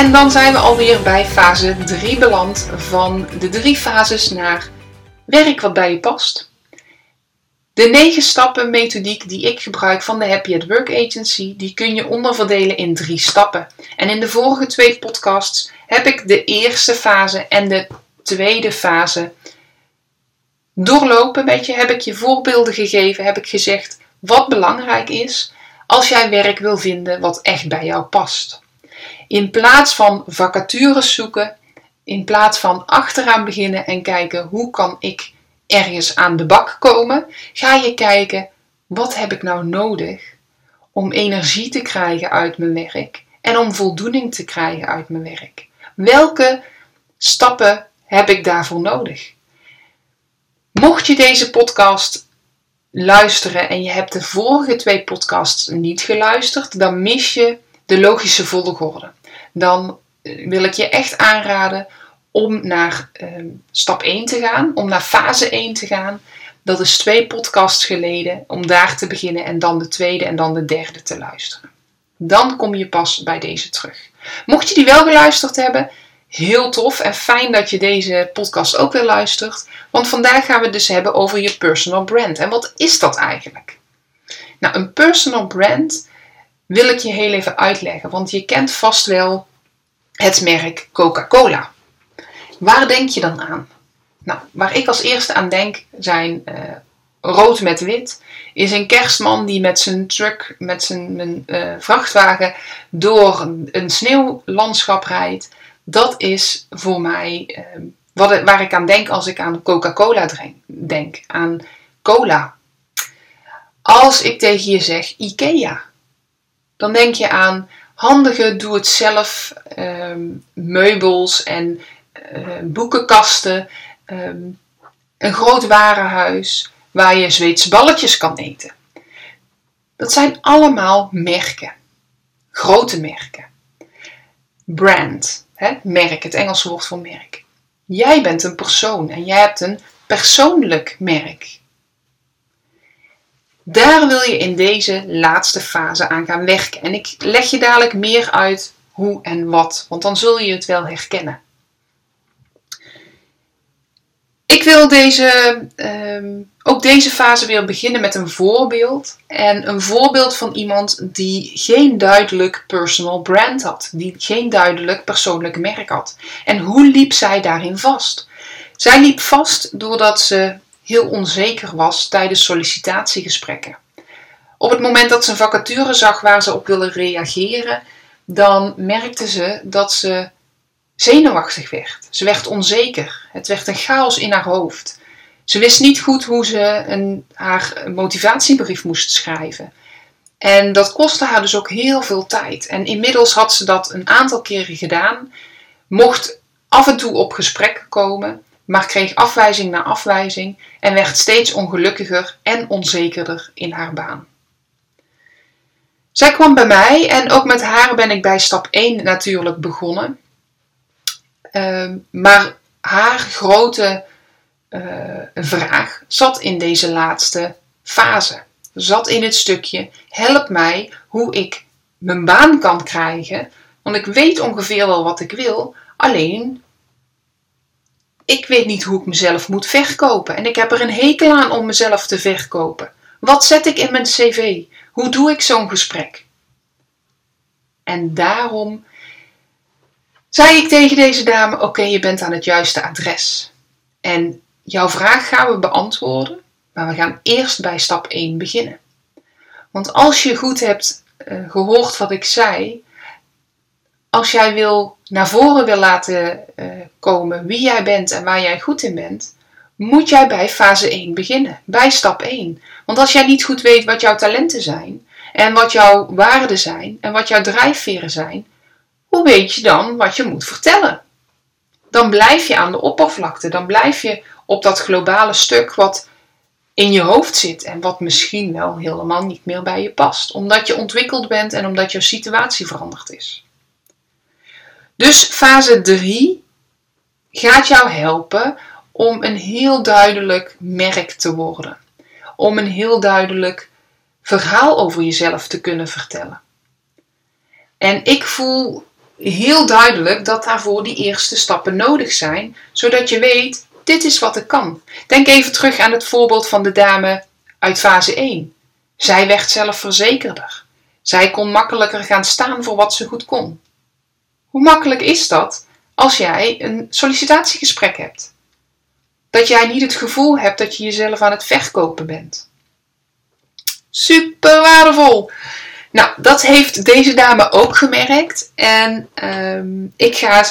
En dan zijn we alweer bij fase 3 beland van de drie fases naar werk wat bij je past. De negen stappen methodiek die ik gebruik van de Happy at Work Agency, die kun je onderverdelen in drie stappen. En in de vorige twee podcasts heb ik de eerste fase en de tweede fase doorlopen. Weet je, heb ik je voorbeelden gegeven, heb ik gezegd wat belangrijk is als jij werk wil vinden wat echt bij jou past. In plaats van vacatures zoeken, in plaats van achteraan beginnen en kijken hoe kan ik ergens aan de bak komen, ga je kijken wat heb ik nou nodig om energie te krijgen uit mijn werk en om voldoening te krijgen uit mijn werk. Welke stappen heb ik daarvoor nodig? Mocht je deze podcast luisteren en je hebt de vorige twee podcasts niet geluisterd, dan mis je de logische volgorde. Dan eh, wil ik je echt aanraden om naar uh, stap 1 te gaan, om naar fase 1 te gaan. Dat is twee podcasts geleden, om daar te beginnen en dan de tweede en dan de derde te luisteren. Dan kom je pas bij deze terug. Mocht je die wel geluisterd hebben, heel tof en fijn dat je deze podcast ook weer luistert. Want vandaag gaan we het dus hebben over je personal brand. En wat is dat eigenlijk? Nou, een personal brand wil ik je heel even uitleggen. Want je kent vast wel het merk Coca-Cola. Waar denk je dan aan? Nou, waar ik als eerste aan denk zijn uh, rood met wit. Is een kerstman die met zijn truck, met zijn uh, vrachtwagen door een sneeuwlandschap rijdt. Dat is voor mij uh, wat, waar ik aan denk als ik aan Coca-Cola denk. Aan cola. Als ik tegen je zeg IKEA, dan denk je aan handige doe-het-zelf um, meubels en uh, boekenkasten, um, een groot warenhuis waar je Zweedse balletjes kan eten. Dat zijn allemaal merken, grote merken. Brand, hè? merk, het Engelse woord voor merk. Jij bent een persoon en jij hebt een persoonlijk merk. Daar wil je in deze laatste fase aan gaan werken. En ik leg je dadelijk meer uit hoe en wat, want dan zul je het wel herkennen. Ik wil deze, um, ook deze fase weer beginnen met een voorbeeld. En een voorbeeld van iemand die geen duidelijk personal brand had. Die geen duidelijk persoonlijk merk had. En hoe liep zij daarin vast? Zij liep vast doordat ze heel onzeker was tijdens sollicitatiegesprekken. Op het moment dat ze een vacature zag waar ze op wilde reageren, dan merkte ze dat ze zenuwachtig werd. Ze werd onzeker. Het werd een chaos in haar hoofd. Ze wist niet goed hoe ze een, haar motivatiebrief moest schrijven. En dat kostte haar dus ook heel veel tijd. En inmiddels had ze dat een aantal keren gedaan, mocht af en toe op gesprek komen, maar kreeg afwijzing na afwijzing en werd steeds ongelukkiger en onzekerder in haar baan. Zij kwam bij mij en ook met haar ben ik bij stap 1 natuurlijk begonnen. Ehm, maar haar grote uh, vraag zat in deze laatste fase. Zat in het stukje: help mij hoe ik mijn baan kan krijgen. Want ik weet ongeveer wel wat ik wil, alleen ik weet niet hoe ik mezelf moet verkopen. En ik heb er een hekel aan om mezelf te verkopen. Wat zet ik in mijn cv? Hoe doe ik zo'n gesprek? En daarom zei ik tegen deze dame: Oké, je bent aan het juiste adres. En jouw vraag gaan we beantwoorden, maar we gaan eerst bij stap 1 beginnen. Want als je goed hebt uh, gehoord wat ik zei, als jij wil naar voren wil laten uh, komen wie jij bent en waar jij goed in bent, moet jij bij fase 1 beginnen, bij stap 1. Want als jij niet goed weet wat jouw talenten zijn en wat jouw waarden zijn en wat jouw drijfveren zijn, hoe weet je dan wat je moet vertellen? Dan blijf je aan de oppervlakte, dan blijf je op dat globale stuk wat in je hoofd zit en wat misschien wel helemaal niet meer bij je past, omdat je ontwikkeld bent en omdat jouw situatie veranderd is. Dus fase 3 gaat jou helpen om een heel duidelijk merk te worden, om een heel duidelijk verhaal over jezelf te kunnen vertellen. En ik voel heel duidelijk dat daarvoor die eerste stappen nodig zijn, zodat je weet, dit is wat ik kan. Denk even terug aan het voorbeeld van de dame uit fase 1. Zij werd zelfverzekerder. Zij kon makkelijker gaan staan voor wat ze goed kon. Hoe makkelijk is dat als jij een sollicitatiegesprek hebt? Dat jij niet het gevoel hebt dat je jezelf aan het verkopen bent. Super waardevol! Nou, dat heeft deze dame ook gemerkt. En ehm, ik ga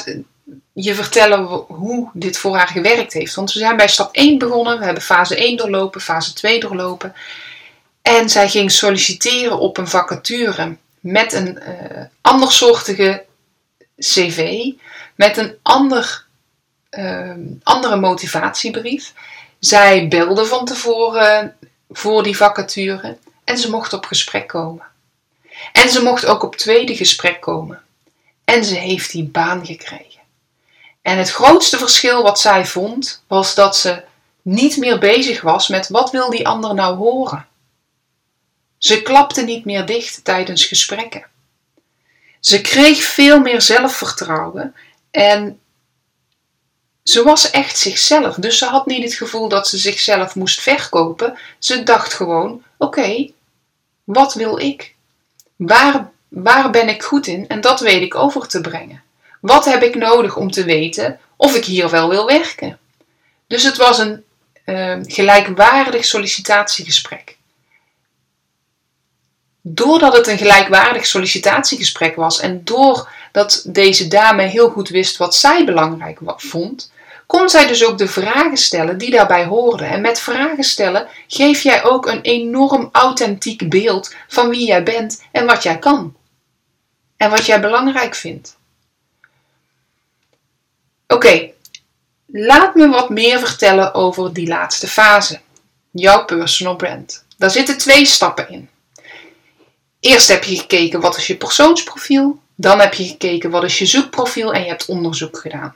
je vertellen hoe dit voor haar gewerkt heeft. Want we zijn bij stap 1 begonnen. We hebben fase 1 doorlopen, fase 2 doorlopen. En zij ging solliciteren op een vacature met een uh, andersoortige cv. Met een ander, uh, andere motivatiebrief. Zij belde van tevoren voor die vacature. En ze mocht op gesprek komen. En ze mocht ook op tweede gesprek komen. En ze heeft die baan gekregen. En het grootste verschil wat zij vond, was dat ze niet meer bezig was met wat wil die ander nou horen. Ze klapte niet meer dicht tijdens gesprekken. Ze kreeg veel meer zelfvertrouwen en ze was echt zichzelf. Dus ze had niet het gevoel dat ze zichzelf moest verkopen. Ze dacht gewoon: oké, wat wil ik? Waar, waar ben ik goed in? En dat weet ik over te brengen. Wat heb ik nodig om te weten of ik hier wel wil werken? Dus het was een uh, gelijkwaardig sollicitatiegesprek. Doordat het een gelijkwaardig sollicitatiegesprek was en doordat deze dame heel goed wist wat zij belangrijk vond, kon zij dus ook de vragen stellen die daarbij hoorden. En met vragen stellen geef jij ook een enorm authentiek beeld van wie jij bent en wat jij kan. En wat jij belangrijk vindt. Oké, laat me wat meer vertellen over die laatste fase. Jouw personal brand. Daar zitten twee stappen in. Eerst heb je gekeken wat is je persoonsprofiel. Dan heb je gekeken wat is je zoekprofiel en je hebt onderzoek gedaan.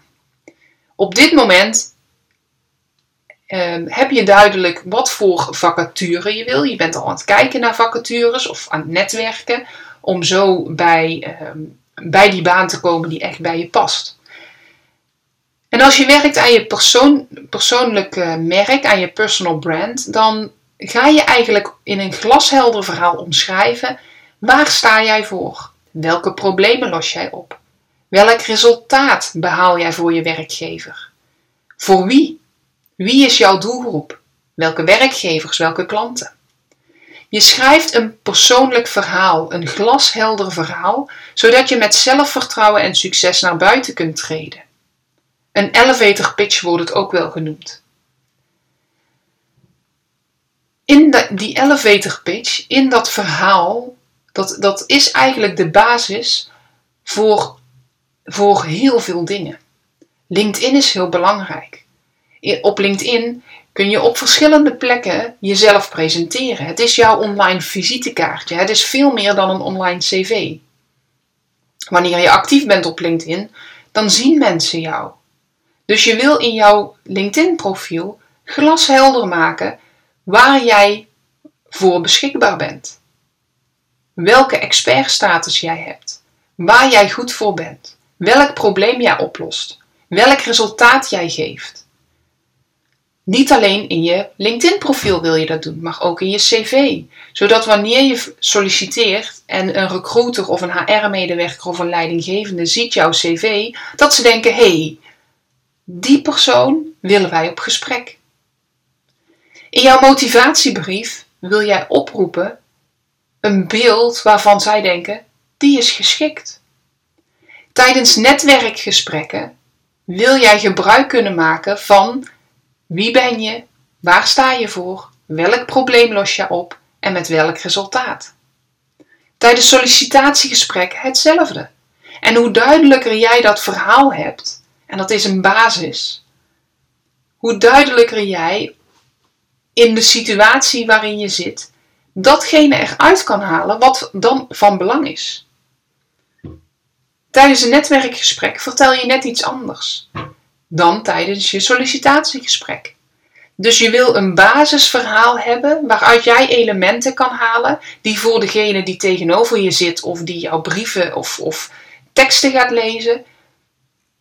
Op dit moment ehm, heb je duidelijk wat voor vacature je wil. Je bent al aan het kijken naar vacatures of aan het netwerken om zo bij, ehm, bij die baan te komen die echt bij je past. En als je werkt aan je persoon, persoonlijke merk, aan je personal brand, dan ga je eigenlijk in een glashelder verhaal omschrijven waar sta jij voor? Welke problemen los jij op? Welk resultaat behaal jij voor je werkgever? Voor wie? Wie is jouw doelgroep? Welke werkgevers, welke klanten? Je schrijft een persoonlijk verhaal, een glashelder verhaal, zodat je met zelfvertrouwen en succes naar buiten kunt treden. Een elevator pitch wordt het ook wel genoemd. In die elevator pitch, in dat verhaal, dat, dat is eigenlijk de basis voor voor heel veel dingen. LinkedIn is heel belangrijk. Op LinkedIn kun je op verschillende plekken jezelf presenteren. Het is jouw online visitekaartje. Het is veel meer dan een online cv. Wanneer je actief bent op LinkedIn, dan zien mensen jou. Dus je wil in jouw LinkedIn-profiel glashelder maken waar jij voor beschikbaar bent. Welke expertstatus jij hebt. Waar jij goed voor bent welk probleem jij oplost, welk resultaat jij geeft. Niet alleen in je LinkedIn-profiel wil je dat doen, maar ook in je cv. Zodat wanneer je solliciteert en een recruiter of een HR-medewerker of een leidinggevende ziet jouw cv, dat ze denken: hé, hey, die persoon willen wij op gesprek. In jouw motivatiebrief wil jij oproepen een beeld waarvan zij denken: die is geschikt. Tijdens netwerkgesprekken wil jij gebruik kunnen maken van wie ben je, waar sta je voor, welk probleem los je op en met welk resultaat. Tijdens sollicitatiegesprekken hetzelfde. En hoe duidelijker jij dat verhaal hebt, en dat is een basis, hoe duidelijker jij in de situatie waarin je zit, datgene eruit kan halen wat dan van belang is. Tijdens een netwerkgesprek vertel je net iets anders dan tijdens je sollicitatiegesprek. Dus je wil een basisverhaal hebben waaruit jij elementen kan halen die voor degene die tegenover je zit of die jouw brieven of, of teksten gaat lezen,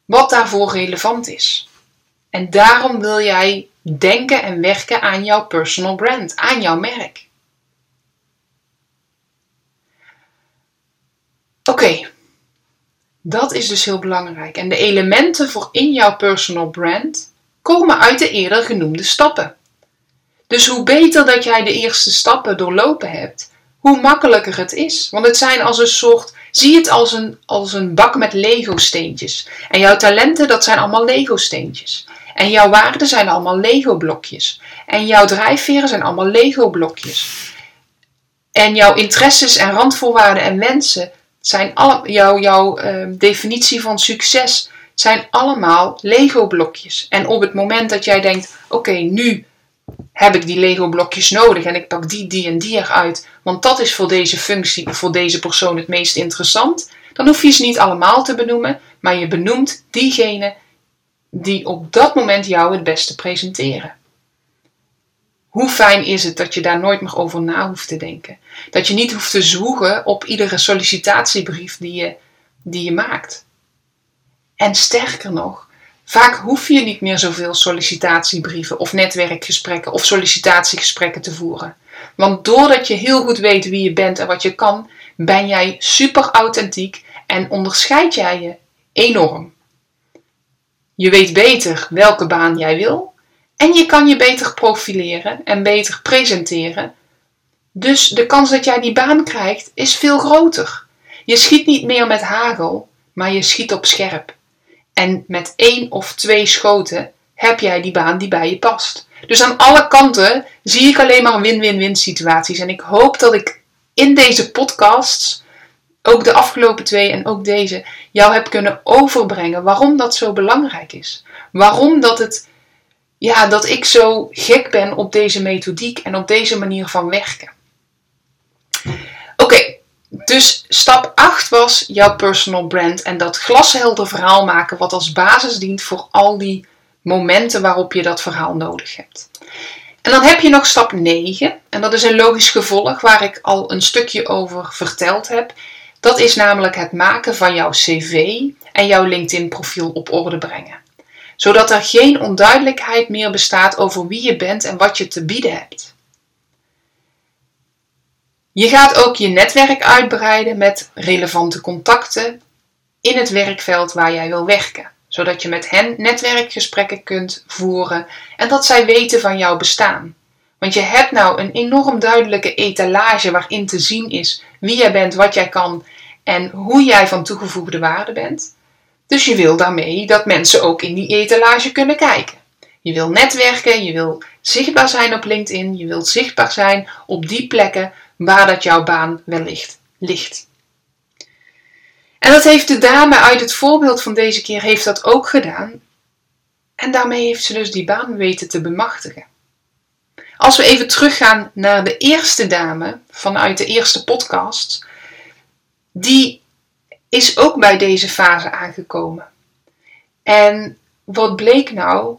wat daarvoor relevant is. En daarom wil jij denken en werken aan jouw personal brand, aan jouw merk. Oké, dat is dus heel belangrijk. En de elementen voor in jouw personal brand komen uit de eerder genoemde stappen. Dus hoe beter dat jij de eerste stappen doorlopen hebt, hoe makkelijker het is. Want het zijn als een soort, zie het als een, als een bak met Lego-steentjes. En jouw talenten, dat zijn allemaal Lego-steentjes. En jouw waarden zijn allemaal Lego-blokjes. En jouw drijfveren zijn allemaal Lego-blokjes. En jouw interesses en randvoorwaarden en wensen zijn alle, jouw, jouw uh, definitie van succes zijn allemaal Lego-blokjes. En op het moment dat jij denkt: oké, nu heb ik die Lego-blokjes nodig en ik pak die, die en die eruit, want dat is voor deze functie voor deze persoon het meest interessant, dan hoef je ze niet allemaal te benoemen, maar je benoemt diegene die op dat moment jou het beste presenteren. Hoe fijn is het dat je daar nooit meer over na hoeft te denken? Dat je niet hoeft te zwoegen op iedere sollicitatiebrief die je, die je maakt. En sterker nog, vaak hoef je niet meer zoveel sollicitatiebrieven of netwerkgesprekken of sollicitatiegesprekken te voeren. Want doordat je heel goed weet wie je bent en wat je kan, ben jij super authentiek en onderscheid jij je enorm. Je weet beter welke baan jij wil en je kan je beter profileren en beter presenteren. Dus de kans dat jij die baan krijgt is veel groter. Je schiet niet meer met hagel, maar je schiet op scherp. En met één of twee schoten heb jij die baan die bij je past. Dus aan alle kanten zie ik alleen maar win-win-win situaties. En ik hoop dat ik in deze podcasts, ook de afgelopen twee en ook deze, jou heb kunnen overbrengen waarom dat zo belangrijk is. Waarom dat het, ja, dat ik zo gek ben op deze methodiek en op deze manier van werken. Oké, dus stap 8 was jouw personal brand en dat glashelder verhaal maken wat als basis dient voor al die momenten waarop je dat verhaal nodig hebt. En dan heb je nog stap 9 en dat is een logisch gevolg waar ik al een stukje over verteld heb. Dat is namelijk het maken van jouw cv en jouw LinkedIn profiel op orde brengen. Zodat er geen onduidelijkheid meer bestaat over wie je bent en wat je te bieden hebt. Je gaat ook je netwerk uitbreiden met relevante contacten in het werkveld waar jij wil werken, zodat je met hen netwerkgesprekken kunt voeren en dat zij weten van jouw bestaan. Want je hebt nou een enorm duidelijke etalage waarin te zien is wie jij bent, wat jij kan en hoe jij van toegevoegde waarde bent. Dus je wil daarmee dat mensen ook in die etalage kunnen kijken. Je wil netwerken, je wil zichtbaar zijn op LinkedIn, je wilt zichtbaar zijn op die plekken waar dat jouw baan wellicht ligt. En dat heeft de dame uit het voorbeeld van deze keer heeft dat ook gedaan. En daarmee heeft ze dus die baan weten te bemachtigen. Als we even teruggaan naar de eerste dame vanuit de eerste podcast, die is ook bij deze fase aangekomen. En wat bleek nou?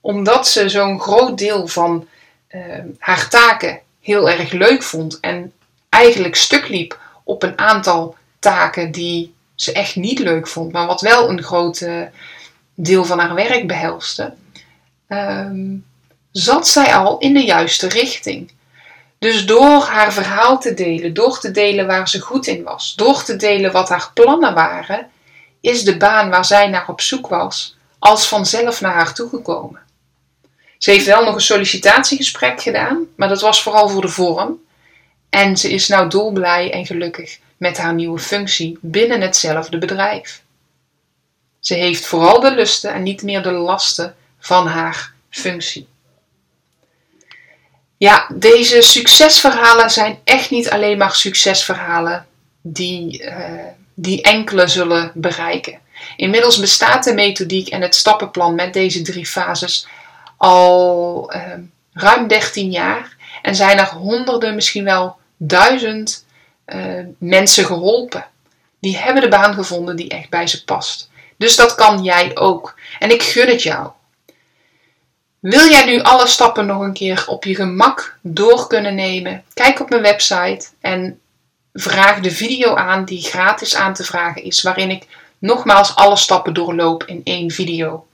Omdat ze zo'n groot deel van uh, haar taken heel erg leuk vond en eigenlijk stuk liep op een aantal taken die ze echt niet leuk vond, maar wat wel een groot eh, deel van haar werk behelste, ehm, zat zij al in de juiste richting. Dus door haar verhaal te delen, door te delen waar ze goed in was, door te delen wat haar plannen waren, is de baan waar zij naar op zoek was, als vanzelf naar haar toegekomen. Ze heeft wel nog een sollicitatiegesprek gedaan, maar dat was vooral voor de vorm. En ze is nou dolblij en gelukkig met haar nieuwe functie binnen hetzelfde bedrijf. Ze heeft vooral de lusten en niet meer de lasten van haar functie. Ja, deze succesverhalen zijn echt niet alleen maar succesverhalen die, uh, die enkele zullen bereiken. Inmiddels bestaat de methodiek en het stappenplan met deze drie fases al uh, ruim 13 jaar en zijn er honderden, misschien wel duizend uh, mensen geholpen. Die hebben de baan gevonden die echt bij ze past. Dus dat kan jij ook. En ik gun het jou. Wil jij nu alle stappen nog een keer op je gemak door kunnen nemen? Kijk op mijn website en vraag de video aan die gratis aan te vragen is, waarin ik nogmaals alle stappen doorloop in één video.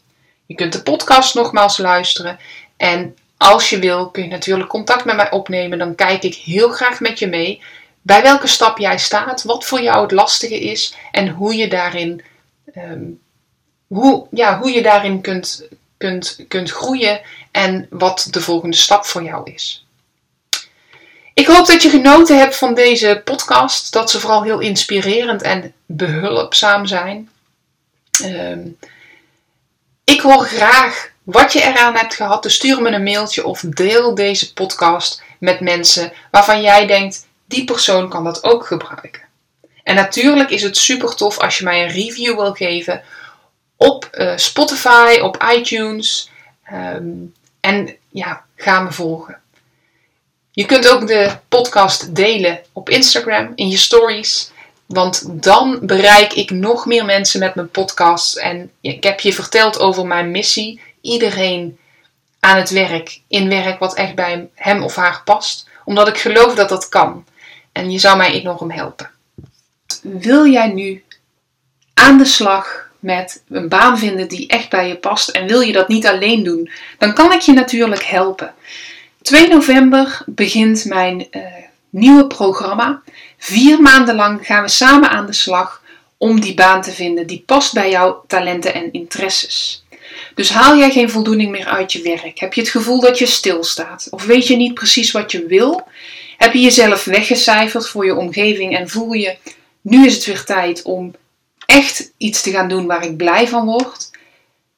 Je kunt de podcast nogmaals luisteren en als je wil kun je natuurlijk contact met mij opnemen. Dan kijk ik heel graag met je mee bij welke stap jij staat, wat voor jou het lastige is en hoe je daarin, um, hoe, ja, hoe je daarin kunt, kunt, kunt groeien en wat de volgende stap voor jou is. Ik hoop dat je genoten hebt van deze podcast, dat ze vooral heel inspirerend en behulpzaam zijn. Um, ik hoor graag wat je eraan hebt gehad. Dus stuur me een mailtje of deel deze podcast met mensen waarvan jij denkt: die persoon kan dat ook gebruiken. En natuurlijk is het super tof als je mij een review wil geven op uh, Spotify, op iTunes. Um, en ja, ga me volgen. Je kunt ook de podcast delen op Instagram in je stories. Want dan bereik ik nog meer mensen met mijn podcast. En ik heb je verteld over mijn missie. Iedereen aan het werk, in werk wat echt bij hem of haar past. Omdat ik geloof dat dat kan. En je zou mij enorm helpen. Wil jij nu aan de slag met een baan vinden die echt bij je past en wil je dat niet alleen doen, dan kan ik je natuurlijk helpen. 2 november begint mijn uh, nieuwe programma. Vier maanden lang gaan we samen aan de slag om die baan te vinden die past bij jouw talenten en interesses. Dus haal jij geen voldoening meer uit je werk? Heb je het gevoel dat je stilstaat? Of weet je niet precies wat je wil? Heb je jezelf weggecijferd voor je omgeving en voel je, nu is het weer tijd om echt iets te gaan doen waar ik blij van word?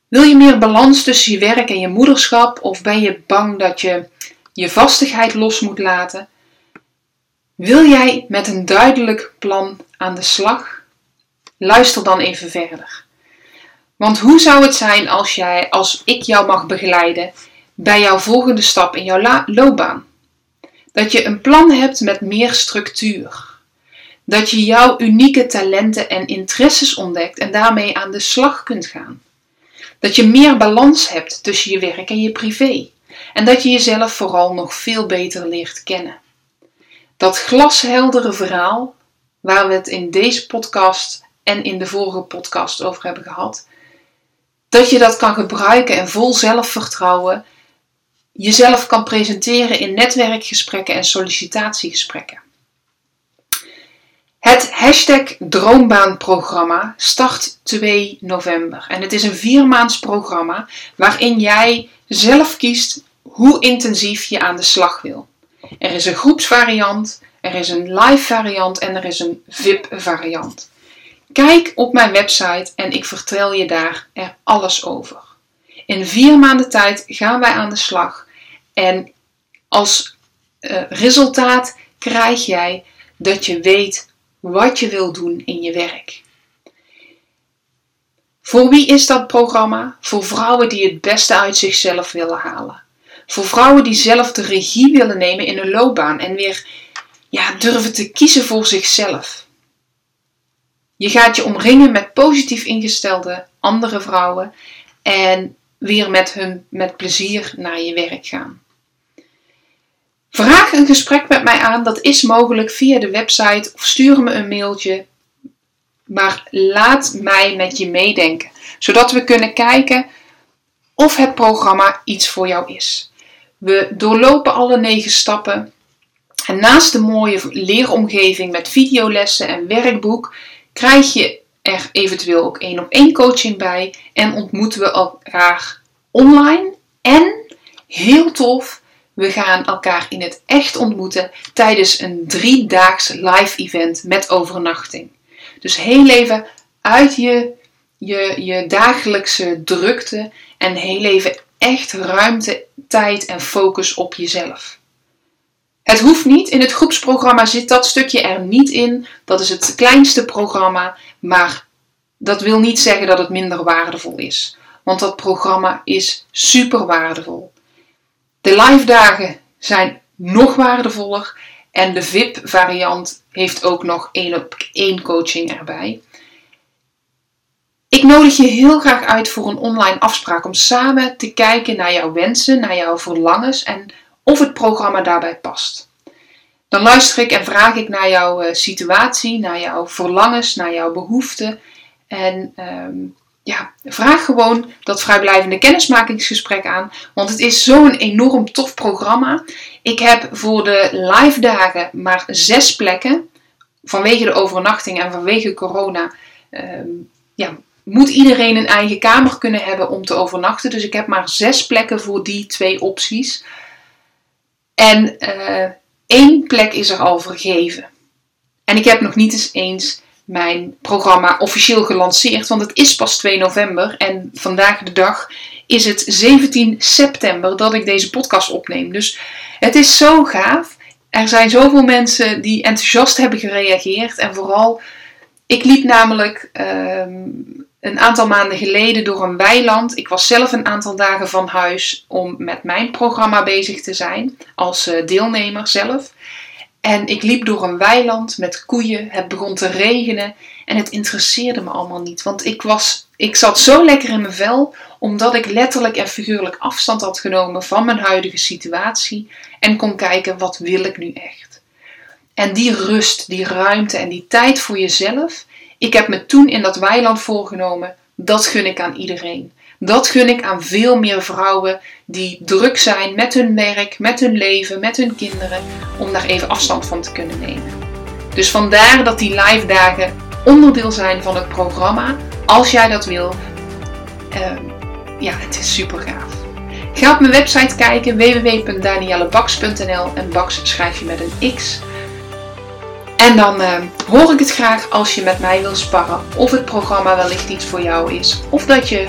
Wil je meer balans tussen je werk en je moederschap? Of ben je bang dat je je vastigheid los moet laten? Wil jij met een duidelijk plan aan de slag? Luister dan even verder. Want hoe zou het zijn als jij, als ik jou mag begeleiden bij jouw volgende stap in jouw loopbaan? Dat je een plan hebt met meer structuur. Dat je jouw unieke talenten en interesses ontdekt en daarmee aan de slag kunt gaan. Dat je meer balans hebt tussen je werk en je privé. En dat je jezelf vooral nog veel beter leert kennen. Dat glasheldere verhaal, waar we het in deze podcast en in de vorige podcast over hebben gehad, dat je dat kan gebruiken en vol zelfvertrouwen jezelf kan presenteren in netwerkgesprekken en sollicitatiegesprekken. Het hashtag Droombaanprogramma start 2 november. En het is een viermaands programma waarin jij zelf kiest hoe intensief je aan de slag wil. Er is een groepsvariant, er is een live variant en er is een VIP variant. Kijk op mijn website en ik vertel je daar er alles over. In vier maanden tijd gaan wij aan de slag en als uh, resultaat krijg jij dat je weet wat je wil doen in je werk. Voor wie is dat programma? Voor vrouwen die het beste uit zichzelf willen halen. Voor vrouwen die zelf de regie willen nemen in hun loopbaan en weer ja, durven te kiezen voor zichzelf. Je gaat je omringen met positief ingestelde andere vrouwen en weer met hun met plezier naar je werk gaan. Vraag een gesprek met mij aan, dat is mogelijk via de website of stuur me een mailtje. Maar laat mij met je meedenken, zodat we kunnen kijken of het programma iets voor jou is. We doorlopen alle negen stappen. En naast de mooie leeromgeving met videolessen en werkboek, krijg je er eventueel ook één op één coaching bij. En ontmoeten we elkaar online. En heel tof, we gaan elkaar in het echt ontmoeten tijdens een driedaags live event met overnachting. Dus heel even uit je, je, je dagelijkse drukte en heel even echt ruimte, tijd en focus op jezelf. Het hoeft niet. In het groepsprogramma zit dat stukje er niet in. Dat is het kleinste programma. Maar dat wil niet zeggen dat het minder waardevol is. Want dat programma is super waardevol. De live dagen zijn nog waardevoller. En de VIP-variant heeft ook nog één op één coaching erbij. Ik nodig je heel graag uit voor een online afspraak om samen te kijken naar jouw wensen, naar jouw verlangens en of het programma daarbij past. Dan luister ik en vraag ik naar jouw eh, situatie, naar jouw verlangens, naar jouw behoeften. En ehm, ja, vraag gewoon dat vrijblijvende kennismakingsgesprek aan, want het is zo'n enorm tof programma. Ik heb voor de live dagen maar zes plekken. Vanwege de overnachting en vanwege corona ehm, ja, moet iedereen een eigen kamer kunnen hebben om te overnachten. Dus ik heb maar zes plekken voor die twee opties. En uh, één plek is er al vergeven. En ik heb nog niet eens eens mijn programma officieel gelanceerd, want het is pas 2 november en vandaag de dag is het 17 september dat ik deze podcast opneem. Dus het is zo gaaf. Er zijn zoveel mensen die enthousiast hebben gereageerd en vooral, ik liep namelijk ehm, een aantal maanden geleden door een weiland. Ik was zelf een aantal dagen van huis om met mijn programma bezig te zijn als eh, deelnemer zelf. En ik liep door een weiland met koeien. Het begon te regenen en het interesseerde me allemaal niet. Want ik, was, ik zat zo lekker in mijn vel, omdat ik letterlijk en figuurlijk afstand had genomen van mijn huidige situatie en kon kijken wat wil ik nu echt. En die rust, die ruimte en die tijd voor jezelf, ik heb me toen in dat weiland voorgenomen, dat gun ik aan iedereen. Dat gun ik aan veel meer vrouwen die druk zijn met hun werk, met hun leven, met hun kinderen, om daar even afstand van te kunnen nemen. Dus vandaar dat die live dagen onderdeel zijn van het programma. Als jij dat wil, uh, ja, het is super gaaf. Ga op mijn website kijken www.daniellebaks.nl en Baks schrijf je met een X. En dan uh, hoor ik het graag als je met mij wil sparren of het programma wellicht iets voor jou is of dat je